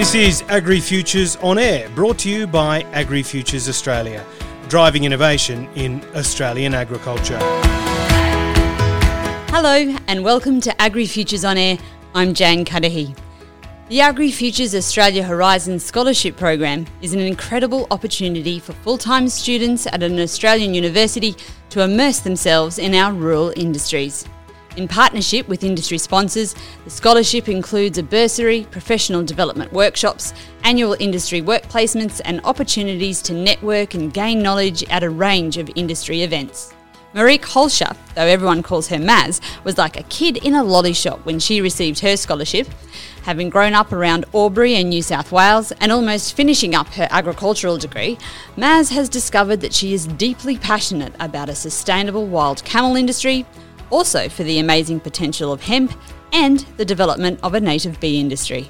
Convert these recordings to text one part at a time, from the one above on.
This is Agri Futures on Air, brought to you by Agri Futures Australia, driving innovation in Australian agriculture. Hello, and welcome to Agri Futures on Air. I'm Jane Cudahy. The Agri Futures Australia Horizon Scholarship Program is an incredible opportunity for full time students at an Australian university to immerse themselves in our rural industries. In partnership with industry sponsors, the scholarship includes a bursary, professional development workshops, annual industry work placements, and opportunities to network and gain knowledge at a range of industry events. Marieke Hoelscher, though everyone calls her Maz, was like a kid in a lolly shop when she received her scholarship. Having grown up around Albury and New South Wales and almost finishing up her agricultural degree, Maz has discovered that she is deeply passionate about a sustainable wild camel industry, also for the amazing potential of hemp and the development of a native bee industry.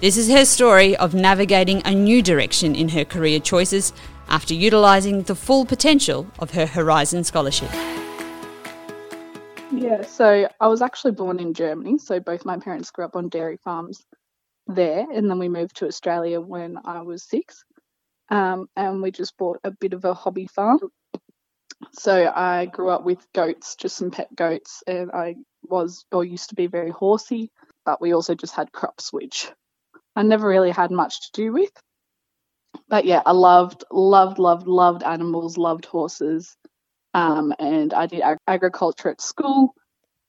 This is her story of navigating a new direction in her career choices after utilising the full potential of her Horizon Scholarship. Yeah, so I was actually born in Germany, so both my parents grew up on dairy farms there, and then we moved to Australia when I was six. Um, and we just bought a bit of a hobby farm so I grew up with goats, just some pet goats, and I was or used to be very horsey, but we also just had crops, which I never really had much to do with. But yeah, I loved, loved, loved, loved animals, loved horses, um, and I did ag- agriculture at school,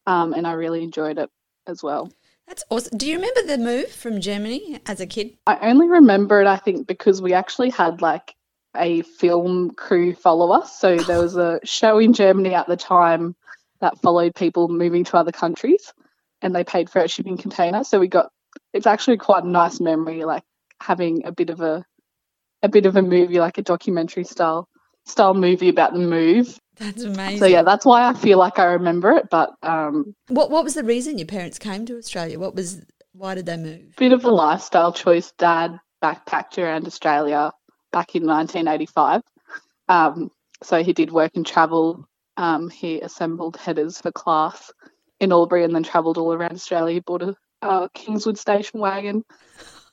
um, and I really enjoyed it as well. That's awesome. Do you remember the move from Germany as a kid? I only remember it, I think, because we actually had like a film crew follow us. So there was a show in Germany at the time that followed people moving to other countries and they paid for a shipping container. So we got it's actually quite a nice memory, like having a bit of a a bit of a movie, like a documentary style style movie about the move. That's amazing. So yeah, that's why I feel like I remember it. But um, what what was the reason your parents came to Australia? What was why did they move? Bit of a lifestyle choice. Dad backpacked around Australia back in 1985. Um, so he did work and travel. Um, he assembled headers for Claas in Albury and then travelled all around Australia. He bought a, Kingswood station wagon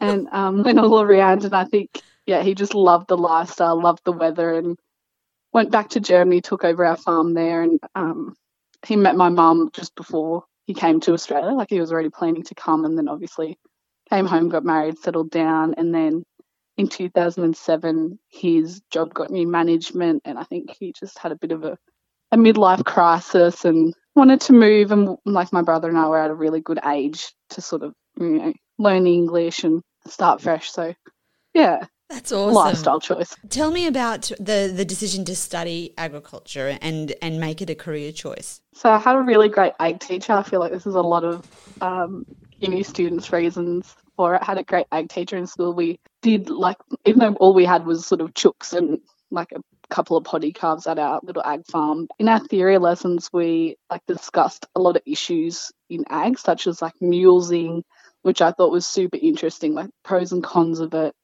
and um, went all around. And I think, yeah, he just loved the lifestyle, loved the weather, and went back to Germany, took over our farm there. And um, he met my mum just before he came to Australia. Like he was already planning to come, and then obviously came home, got married, settled down, and then in 2007, his job got new management, and I think he just had a bit of a, a midlife crisis and wanted to move. And like my brother and I were at a really good age to sort of you know learn English and start fresh. So, yeah, that's awesome. Lifestyle choice. Tell me about the the decision to study agriculture and and make it a career choice. So I had a really great ag teacher. I feel like this is a lot of um, uni students' reasons for it. Had a great ag teacher in school. We did like even though all we had was sort of chooks and like a couple of poddy calves at our little ag farm. In our theory lessons, we like discussed a lot of issues in ag, such as like mulesing, which I thought was super interesting, like pros and cons of it.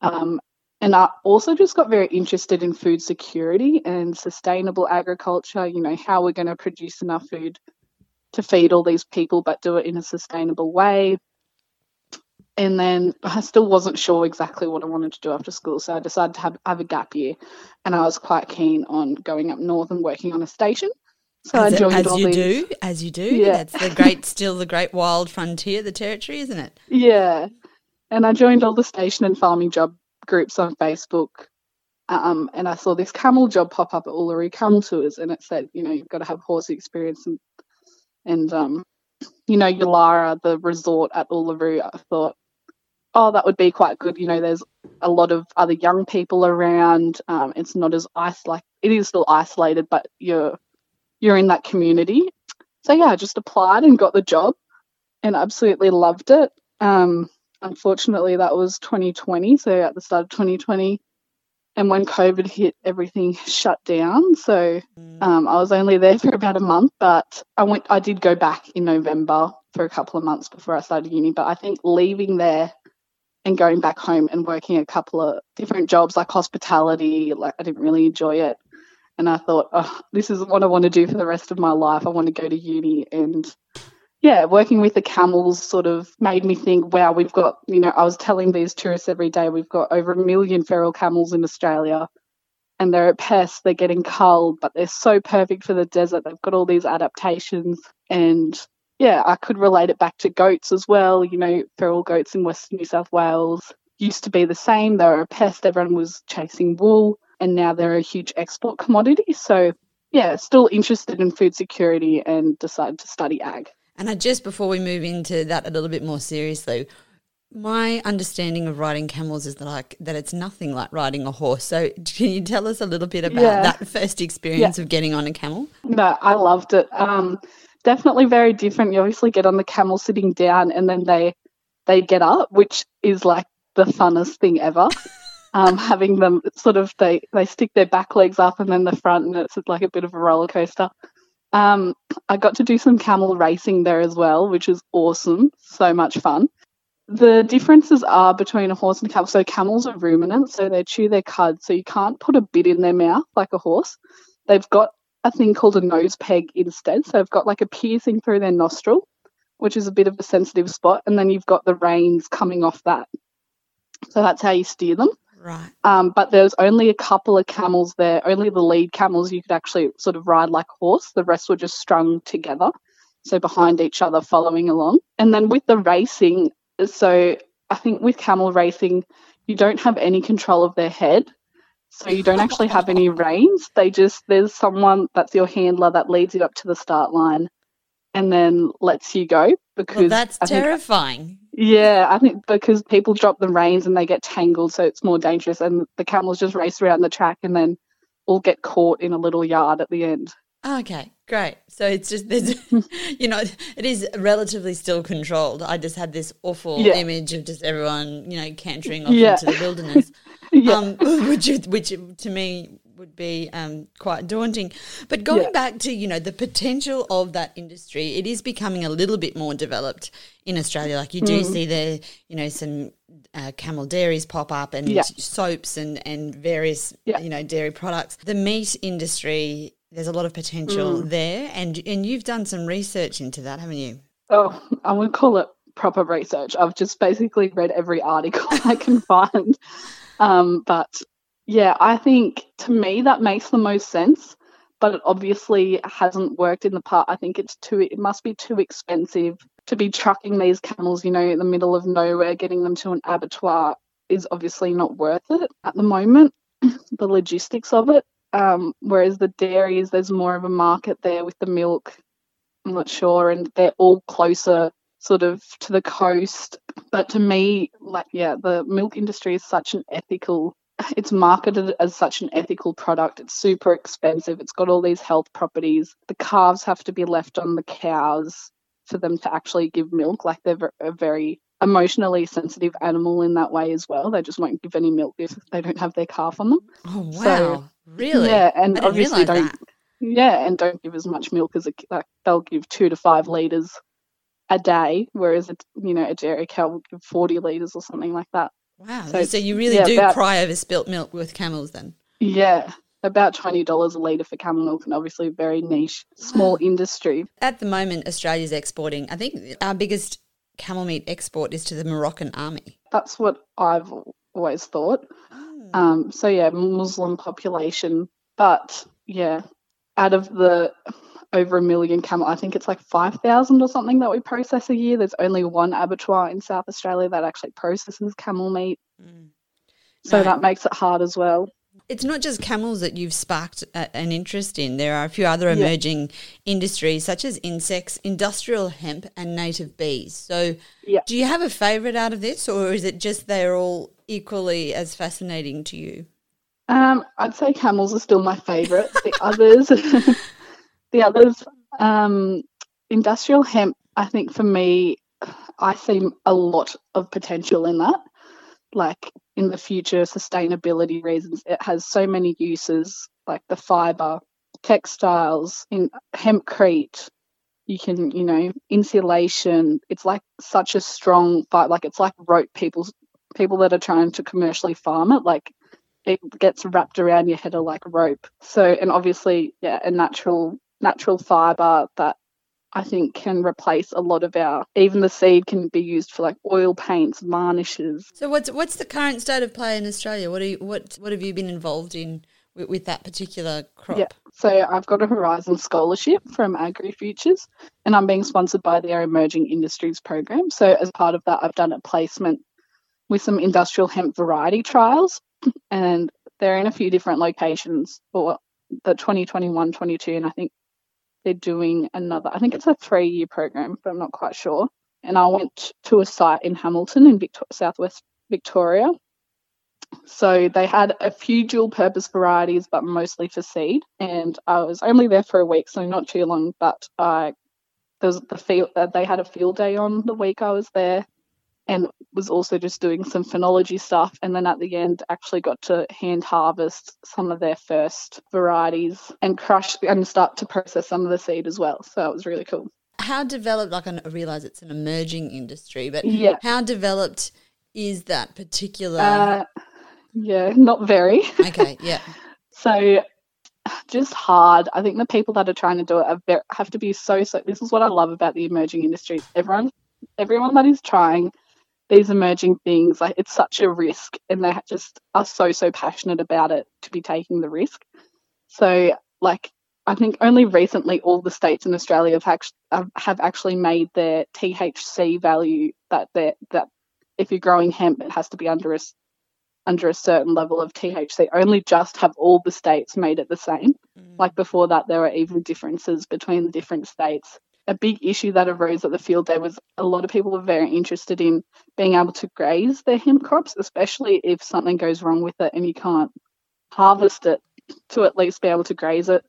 Um, and I also just got very interested in food security and sustainable agriculture. You know, how we're going to produce enough food to feed all these people, but do it in a sustainable way and then I still wasn't sure exactly what I wanted to do after school, so I decided to have, have a gap year, and I was quite keen on going up north and working on a station. So as I joined as all you these. do, as you do. Yeah. That's the great, still the great wild frontier, the territory, isn't it? Yeah, and I joined all the station and farming job groups on Facebook, um, and I saw this camel job pop up at Uluru Camel Tours, and it said, you know, you've got to have horse experience and and um, you know, Yulara, the resort at Uluru. I thought oh, that would be quite good. You know, there's a lot of other young people around. Um, it's not as isolated. It is still isolated, but you're you're in that community. So yeah, I just applied and got the job, and absolutely loved it. Um, unfortunately, that was 2020. So at the start of 2020, and when COVID hit, everything shut down. So mm. um, I was only there for about a month, but I went. I did go back in November for a couple of months before I started uni. But I think leaving there and going back home and working a couple of different jobs like hospitality. Like I didn't really enjoy it. And I thought, oh, this is what I want to do for the rest of my life. I want to go to uni and yeah, working with the camels sort of made me think, wow, we've got, you know, I was telling these tourists every day, we've got over a million feral camels in Australia and they're a pest, they're getting culled, but they're so perfect for the desert. They've got all these adaptations. And yeah, I could relate it back to goats as well. You know, feral goats in Western New South Wales used to be the same. They were a pest, everyone was chasing wool, and now they're a huge export commodity. So yeah, still interested in food security and decided to study ag. And I, just before we move into that a little bit more seriously, my understanding of riding camels is that like that it's nothing like riding a horse. So can you tell us a little bit about yeah. that first experience yeah. of getting on a camel? No, I loved it. Um, definitely very different. You obviously get on the camel sitting down, and then they they get up, which is like the funnest thing ever. um, having them sort of they they stick their back legs up and then the front, and it's like a bit of a roller coaster. Um, I got to do some camel racing there as well, which is awesome. So much fun. The differences are between a horse and a camel. So camels are ruminants, so they chew their cud, so you can't put a bit in their mouth like a horse. They've got a thing called a nose peg instead. So they've got like a piercing through their nostril, which is a bit of a sensitive spot, and then you've got the reins coming off that. So that's how you steer them. Right. Um, but there's only a couple of camels there. Only the lead camels you could actually sort of ride like a horse. The rest were just strung together, so behind each other, following along. And then with the racing, so I think with camel racing, you don't have any control of their head. So you don't actually have any reins. They just there's someone that's your handler that leads you up to the start line and then lets you go because well, that's I terrifying. Think, yeah, I think because people drop the reins and they get tangled, so it's more dangerous. And the camels just race around the track and then all get caught in a little yard at the end. Okay, great. So it's just there's, you know, it is relatively still controlled. I just had this awful yeah. image of just everyone, you know, cantering off yeah. into the wilderness, yeah. um, which which to me would be um, quite daunting. But going back to you know the potential of that industry, it is becoming a little bit more developed in Australia. Like you do mm. see there, you know, some uh, camel dairies pop up and soaps and and various you know dairy products. The meat industry, there's a lot of potential mm. there, and and you've done some research into that, haven't you? Oh, I would call it proper research. I've just basically read every article I can find. Um, but yeah, I think to me that makes the most sense, but it obviously hasn't worked in the past. I think it's too it must be too expensive to be trucking these camels, you know, in the middle of nowhere, getting them to an abattoir is obviously not worth it at the moment. the logistics of it. Um, whereas the dairies, there's more of a market there with the milk. I'm not sure, and they're all closer sort of to the coast. But to me, like, yeah, the milk industry is such an ethical it's marketed as such an ethical product. It's super expensive. It's got all these health properties. The calves have to be left on the cows for them to actually give milk. Like they're a very emotionally sensitive animal in that way as well. They just won't give any milk if they don't have their calf on them. Oh wow! So, really? Yeah, and obviously don't. That. Yeah, and don't give as much milk as a like they'll give two to five liters a day, whereas a, you know a dairy cow will give forty liters or something like that. Wow. So, so you really yeah, do about, cry over spilt milk with camels then? Yeah. About $20 a litre for camel milk, and obviously a very niche, small industry. At the moment, Australia's exporting, I think our biggest camel meat export is to the Moroccan army. That's what I've always thought. Oh. Um, so, yeah, Muslim population. But, yeah, out of the over a million camel. I think it's like 5,000 or something that we process a year. There's only one abattoir in South Australia that actually processes camel meat. Mm. So no. that makes it hard as well. It's not just camels that you've sparked a, an interest in. There are a few other emerging yeah. industries, such as insects, industrial hemp, and native bees. So, yeah. do you have a favourite out of this, or is it just they're all equally as fascinating to you? Um, I'd say camels are still my favourite. The others, the others, um, industrial hemp, I think for me, I see a lot of potential in that. Like in the future, sustainability reasons, it has so many uses, like the fiber, textiles, in hempcrete. You can, you know, insulation. It's like such a strong fight. Like it's like rope. People, people that are trying to commercially farm it, like it gets wrapped around your head like rope. So, and obviously, yeah, a natural natural fiber that I think can replace a lot of our even the seed can be used for like oil paints, varnishes. So what's what's the current state of play in Australia? What are you, what what have you been involved in with, with that particular crop? Yeah. So I've got a Horizon scholarship from Agri Futures and I'm being sponsored by their Emerging Industries program. So as part of that I've done a placement with some industrial hemp variety trials and they're in a few different locations for the 2021 22 and I think they're doing another, I think it's a three year program, but I'm not quite sure. And I went to a site in Hamilton in Victor- southwest Victoria. So they had a few dual purpose varieties, but mostly for seed. And I was only there for a week, so not too long. But I there was the field. Uh, they had a field day on the week I was there, and was also just doing some phenology stuff. And then at the end, actually got to hand harvest some of their first varieties and crush and start to process some of the seed as well. So it was really cool. How developed, like I realize it's an emerging industry, but Yeah. how developed is that particular? Uh, yeah, not very. okay, yeah. So just hard. I think the people that are trying to do it have to be so so. This is what I love about the emerging industries. Everyone, everyone that is trying these emerging things, like it's such a risk, and they just are so so passionate about it to be taking the risk. So like. I think only recently all the states in Australia have actually, have actually made their THC value that that if you're growing hemp, it has to be under a under a certain level of THC. Only just have all the states made it the same. Mm. Like before that, there were even differences between the different states. A big issue that arose at the field day was a lot of people were very interested in being able to graze their hemp crops, especially if something goes wrong with it and you can't harvest it to at least be able to graze it.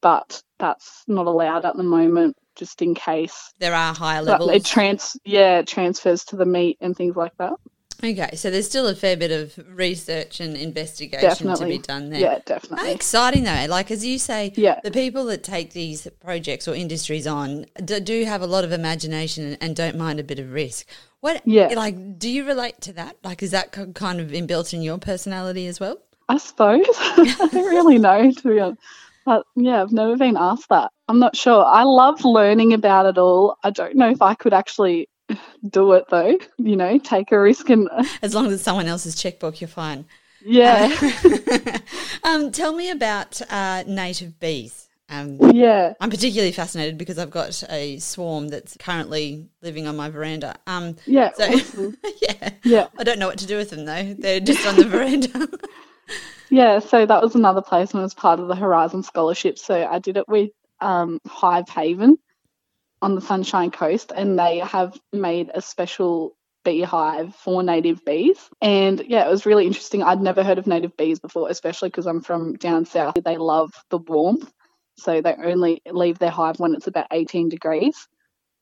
But that's not allowed at the moment, just in case. There are higher But levels. it trans yeah, it transfers to the meat and things like that. Okay, so there's still a fair bit of research and investigation to be done there. Yeah, How definitely. exciting though! Like as you say, Yeah. the people that take these projects or industries on do, do have a lot of imagination and, and don't mind a bit of risk. What, Yeah. like, do you relate to that? Like, is that kind of inbuilt in your personality as well? I suppose. I don't really know, to be honest. But yeah, I've never been asked that. I'm not sure. I love learning about it all. I don't know if I could actually do it though, you know, take a risk and As long as it's someone else's checkbook, you're fine. yeah. um, tell me about uh, native bees. Um, yeah. I'm particularly fascinated because I've got a swarm that's currently living on my veranda. Um, Yeah. so awesome. yeah, Yeah. I don't know what to do with them though. They're just on the veranda. Yeah, so that was another placement as part of the Horizon Scholarship. So I did it with um, Hive Haven on the Sunshine Coast, and they have made a special beehive for native bees. And yeah, it was really interesting. I'd never heard of native bees before, especially because I'm from down south. They love the warmth, so they only leave their hive when it's about 18 degrees.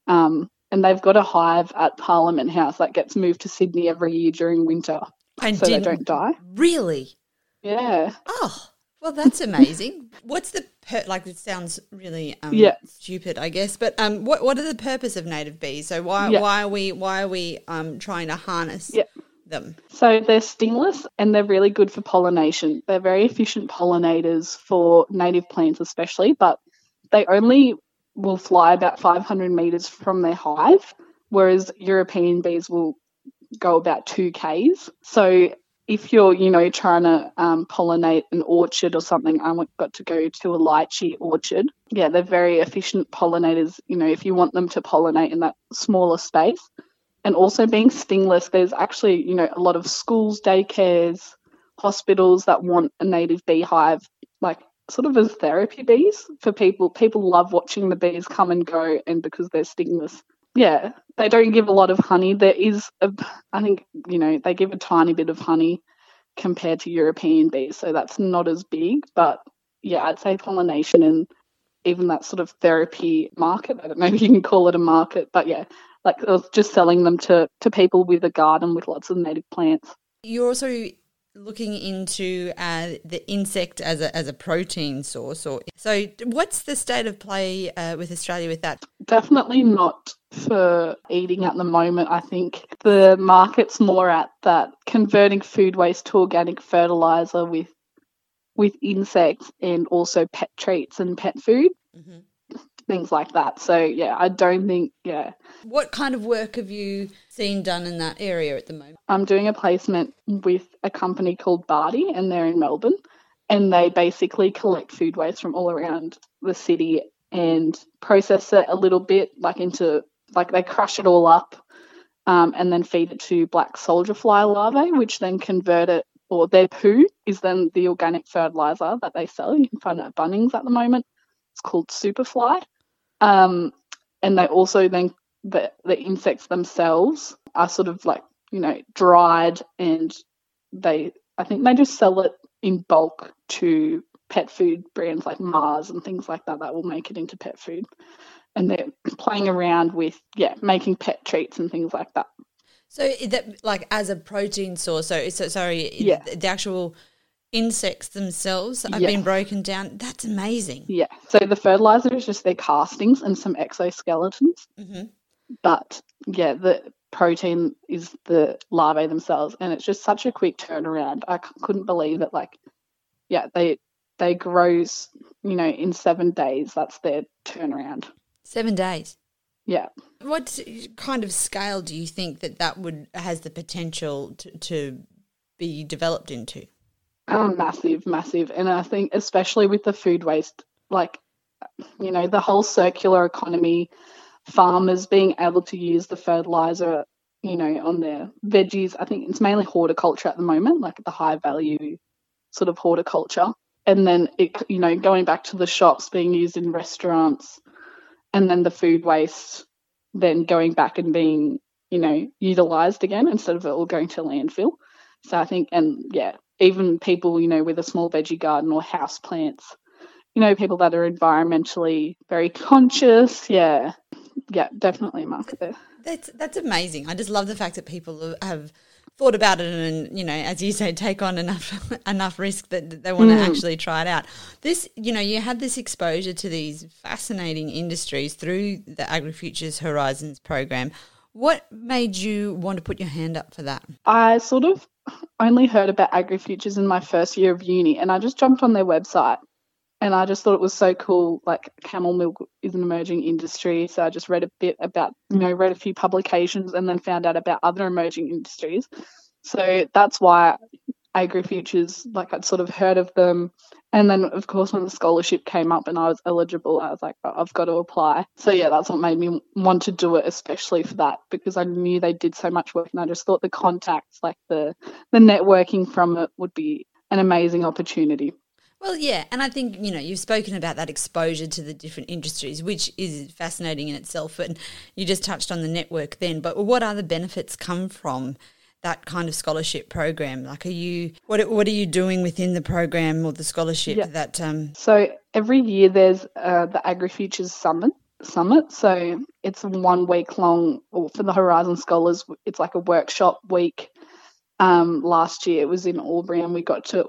Um, and they've got a hive at Parliament House that gets moved to Sydney every year during winter, and so they don't die. Really? Yeah. Oh, well, that's amazing. What's the per- like? It sounds really um, Yeah. stupid, I guess. But um, what what are the purpose of native bees? So why Yeah. why are we why are we um trying to harness Yeah. them? So they're stingless and they're really good for pollination. They're very efficient pollinators for native plants, especially, but they only will fly about 500 meters from their hive, whereas European bees will go about 2 Ks. So if you're, you know, trying to um, pollinate an orchard or something, I got to go to a lychee orchard. Yeah, they're very efficient pollinators, you know, if you want them to pollinate in that smaller space and also being stingless, there's actually, you know, a lot of schools, daycares, hospitals that want a native beehive, like sort of as therapy bees for people. People love watching the bees come and go, and because they're stingless. Yeah, they don't give a lot of honey. There is, a, I think, you know, they give a tiny bit of honey compared to European bees, so that's not as big. But yeah, I'd say pollination and even that sort of therapy market. I don't know if you can call it a market, but yeah, like just selling them to to people with a garden with lots of native plants. You're also looking into uh, the insect as a as a protein source, or so. What's the state of play uh, with Australia with that? Definitely not for eating at the moment. I think the market's more at that converting food waste to organic fertilizer with with insects and also pet treats and pet food. Mhm. Things like that. So yeah, I don't think yeah. What kind of work have you seen done in that area at the moment? I'm doing a placement with a company called Bardee, and they're in Melbourne, and they basically collect food waste from all around the city and process it a little bit, like into like they crush it all up. Um, and then feed it to black soldier fly larvae, which then convert it, or their poo is then the organic fertilizer that they sell. You can find it at Bunnings at the moment. It's called Superfly. Um, and they also then the the insects themselves are sort of like you know dried and they I think they just sell it in bulk to pet food brands like Mars and things like that that will make it into pet food. And they're playing around with yeah making pet treats and things like that. So that like as a protein source. So, so sorry, Yeah. the actual insects themselves have Yeah. been broken down. That's amazing. Yeah. So the fertilizer is just their castings and some exoskeletons. hmm But yeah, the protein is the larvae themselves, and it's just such a quick turnaround. I c- couldn't believe it. Like, yeah, they they grows, you know, in seven days. That's their turnaround. Seven days. Yeah. What kind of scale do you think that that would has the potential to, to be developed into? Oh, massive, massive. And I think, especially with the food waste, like, you know, the whole circular economy, farmers being able to use the fertilizer, you know, on their veggies. I think it's mainly horticulture at the moment, like the high value sort of horticulture. And then, it, you know, going back to the shops being used in restaurants and then the food waste then going back and being, you know, utilized again instead of it all going to landfill. So I think, and yeah, even people, you know, with a small veggie garden or house plants, you know, people that are environmentally very conscious. Yeah. Yeah, definitely a market there. That's that's amazing. I just love the fact that people have thought about it and you know, as you say, take on enough enough risk that they want to mm. actually try it out. This, you know, you had this exposure to these fascinating industries through the AgriFutures Horizons program. What made you want to put your hand up for that? I sort of only heard about AgriFutures in my first year of uni and I just jumped on their website and I just thought it was so cool. Like camel milk is an emerging industry. So I just read a bit about, you know, read a few publications and then found out about other emerging industries. So that's why AgriFutures, like I'd sort of heard of them. And then, of course, when the scholarship came up and I was eligible, I was like, oh, I've got to apply. So, yeah, that's what made me want to do it, especially for that, because I knew they did so much work. And I just thought the contacts, like the, the networking from it, would be an amazing opportunity. Well, yeah, and I think you know you've spoken about that exposure to the different industries, which is fascinating in itself. And you just touched on the network then, but what other benefits come from that kind of scholarship program? Like, are you what what are you doing within the program or the scholarship Yeah. that? Um, So every year there's uh, the AgriFutures Summit. Summit. So it's one week long, or for the Horizon Scholars, it's like a workshop week. Um, last year it was in Albury, and we got to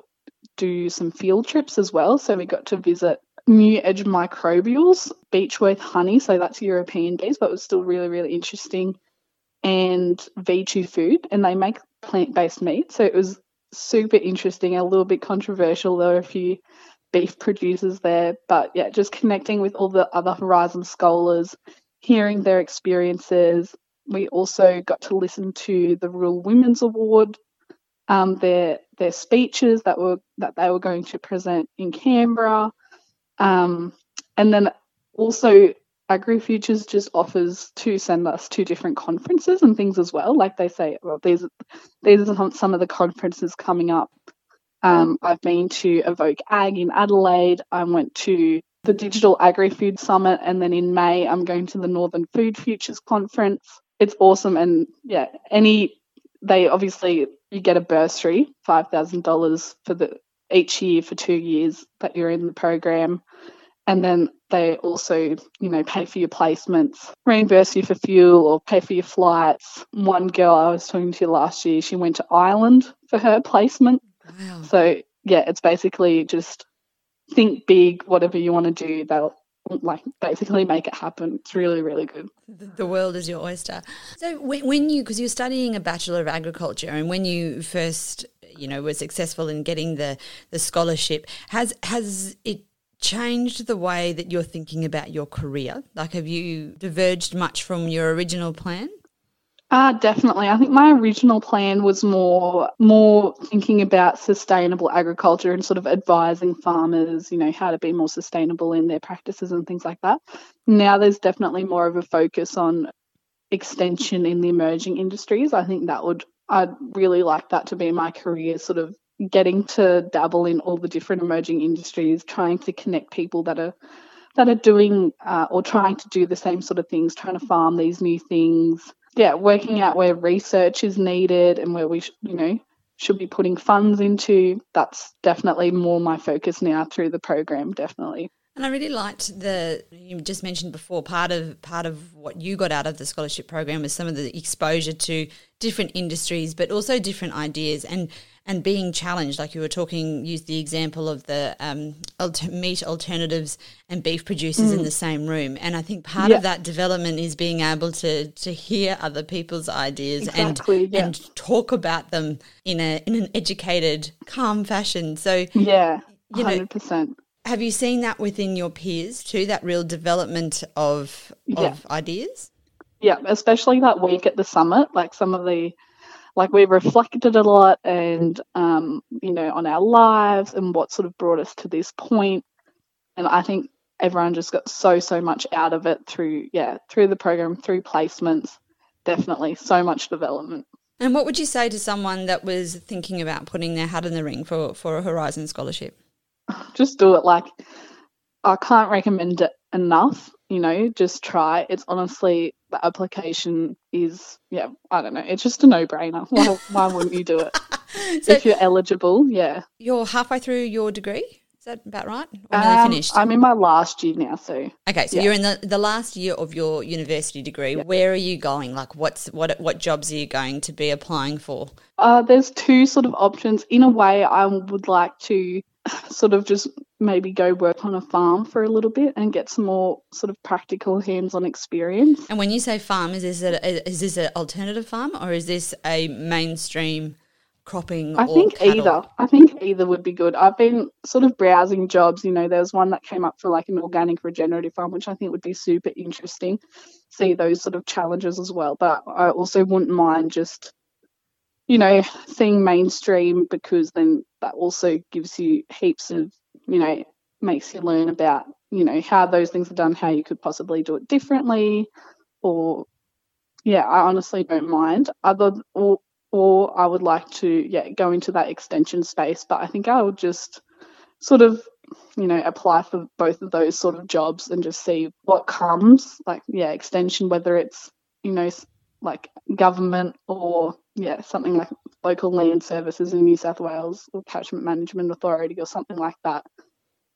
do some field trips as well. So we got to visit New Edge Microbials, Beechworth Honey. So that's European bees, but it was still really, really interesting. And V2 Food, and they make plant based meat. So it was super interesting, a little bit controversial. There were a few beef producers there. But yeah, just connecting with all the other Horizon scholars, hearing their experiences. We also got to listen to the Rural Women's Award, um, their their speeches that were that they were going to present in Canberra, um, and then also AgriFutures just offers to send us to different conferences and things as well. Like they say, well, these these are some, of the conferences coming up um, I've been to Evoke Ag in Adelaide. I went to the Digital Agri Food Summit, and then in May, I'm going to the Northern Food Futures Conference. It's awesome, and yeah, any they obviously you get a bursary, five thousand dollars for the each year for two years that you're in the program, and then they also you know pay for your placements, reimburse you for fuel, or pay for your flights. One girl I was talking to last year, she went to Ireland for her placement. wow, So yeah, it's basically just think big, whatever you want to do, they'll like basically make it happen. It's really, really good. the, world is your oyster. So when, when you because you're studying a bachelor of agriculture, and when you first you know were successful in getting the the scholarship, has has it changed the way that you're thinking about your career? Like, have you diverged much from your original plan? Uh, definitely. I think my original plan was more more thinking about sustainable agriculture and sort of advising farmers, you know, how to be more sustainable in their practices and things like that. Now there's definitely more of a focus on extension in the emerging industries. I think that would I'd really like that to be my career, sort of getting to dabble in all the different emerging industries, trying to connect people that are that are doing uh, or trying to do the same sort of things, trying to farm these new things. Yeah, working out where research is needed and where we, sh- you know, should be putting funds into. That's definitely more my focus now through the program. Definitely. And I really liked the you just mentioned before part of part of what you got out of the scholarship program was some of the exposure to different industries, but also different ideas and and being challenged. Like you were talking, use the example of the um, alter- meat alternatives and beef producers mm. in the same room. And I think part yeah. of that development is being able to to hear other people's ideas exactly, and yeah. and talk about them in a in an educated, calm fashion. So yeah, hundred percent have you seen that within your peers too? That real development of yeah. of ideas. Yeah, especially that week at the summit. Like some of the, like we reflected a lot, and um, you know, on our lives and what sort of brought us to this. And I think everyone just got so so much out of it through yeah through the program through placements. Definitely so much development. And what would you say to someone that was thinking about putting their hat in the ring for for a Horizon scholarship? just do it. Like, I can't recommend it enough. You know, just try. It's honestly the application is yeah. I don't know. It's just a no brainer. Why, why wouldn't you do it so if you're eligible? Yeah. You're halfway through your degree. Is that about right? Or nearly um, finished? I'm in my last year now, so okay. So yeah. you're in the, the last year of your university degree. Yeah. Where are you going? Like, what's what what jobs are you going to be applying for? Uh, there's two sort of options. In a way, I would like to sort of just maybe go work on a farm for a little bit and get some more sort of practical hands-on experience. And when you say farm, is this a, is this an alternative farm or is this a mainstream cropping? I think cattle? either. I think either would be good. I've been sort of browsing jobs. You know, there was one that came up for like an organic regenerative farm, which I think would be super interesting. See those sort of challenges as well, but I also wouldn't mind just you know, seeing mainstream because then that also gives you heaps of, you know, makes you learn about, you know, how those things are done, how you could possibly do it differently, or yeah, I honestly don't mind. Other or or I would like to yeah go into that extension space, but I think I would just sort of you know apply for both of those sort of jobs and just see what comes. Like yeah, extension whether it's you know like government or yeah, something like local land services in New South Wales or catchment management authority or something like that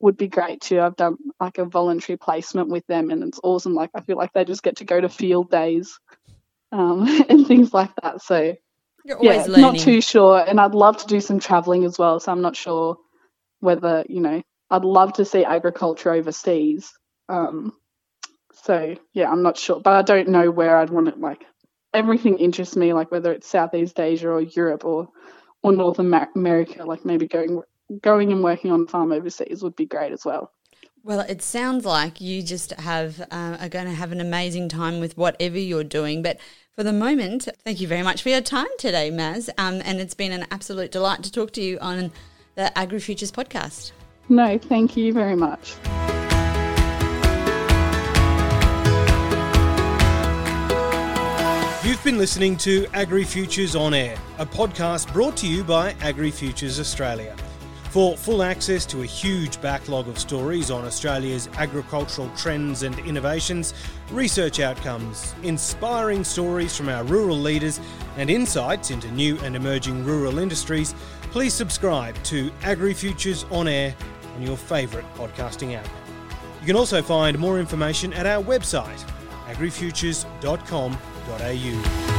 would be great too. I've done like a voluntary placement with them and it's awesome. Like I feel like they just get to go to field days um, and things like that. So you're yeah, learning. not too sure. And I'd love to do some traveling as well. So I'm not sure whether, you know, I'd love to see agriculture overseas. Um, so yeah, I'm not sure, but I don't know where I'd want it like everything interests me, like whether it's Southeast Asia or Europe or or North America. Like maybe going going and working on farm overseas would be great as well. Well, it sounds like you just have uh, are going to have an amazing time with whatever you're doing. But for the moment, thank you very much for your time today, Maz. Um, and it's been an absolute delight to talk to you on the AgriFutures podcast. No, thank you very much. You've been listening to Agri Futures On Air, a podcast brought to you by Agri Futures Australia. For full access to a huge backlog of stories on Australia's agricultural trends and innovations, research outcomes, inspiring stories from our rural leaders, and insights into new and emerging rural industries, please subscribe to Agri Futures On Air on your favourite podcasting app. You can also find more information at our website, agrifutures.com.au sportsnet.au.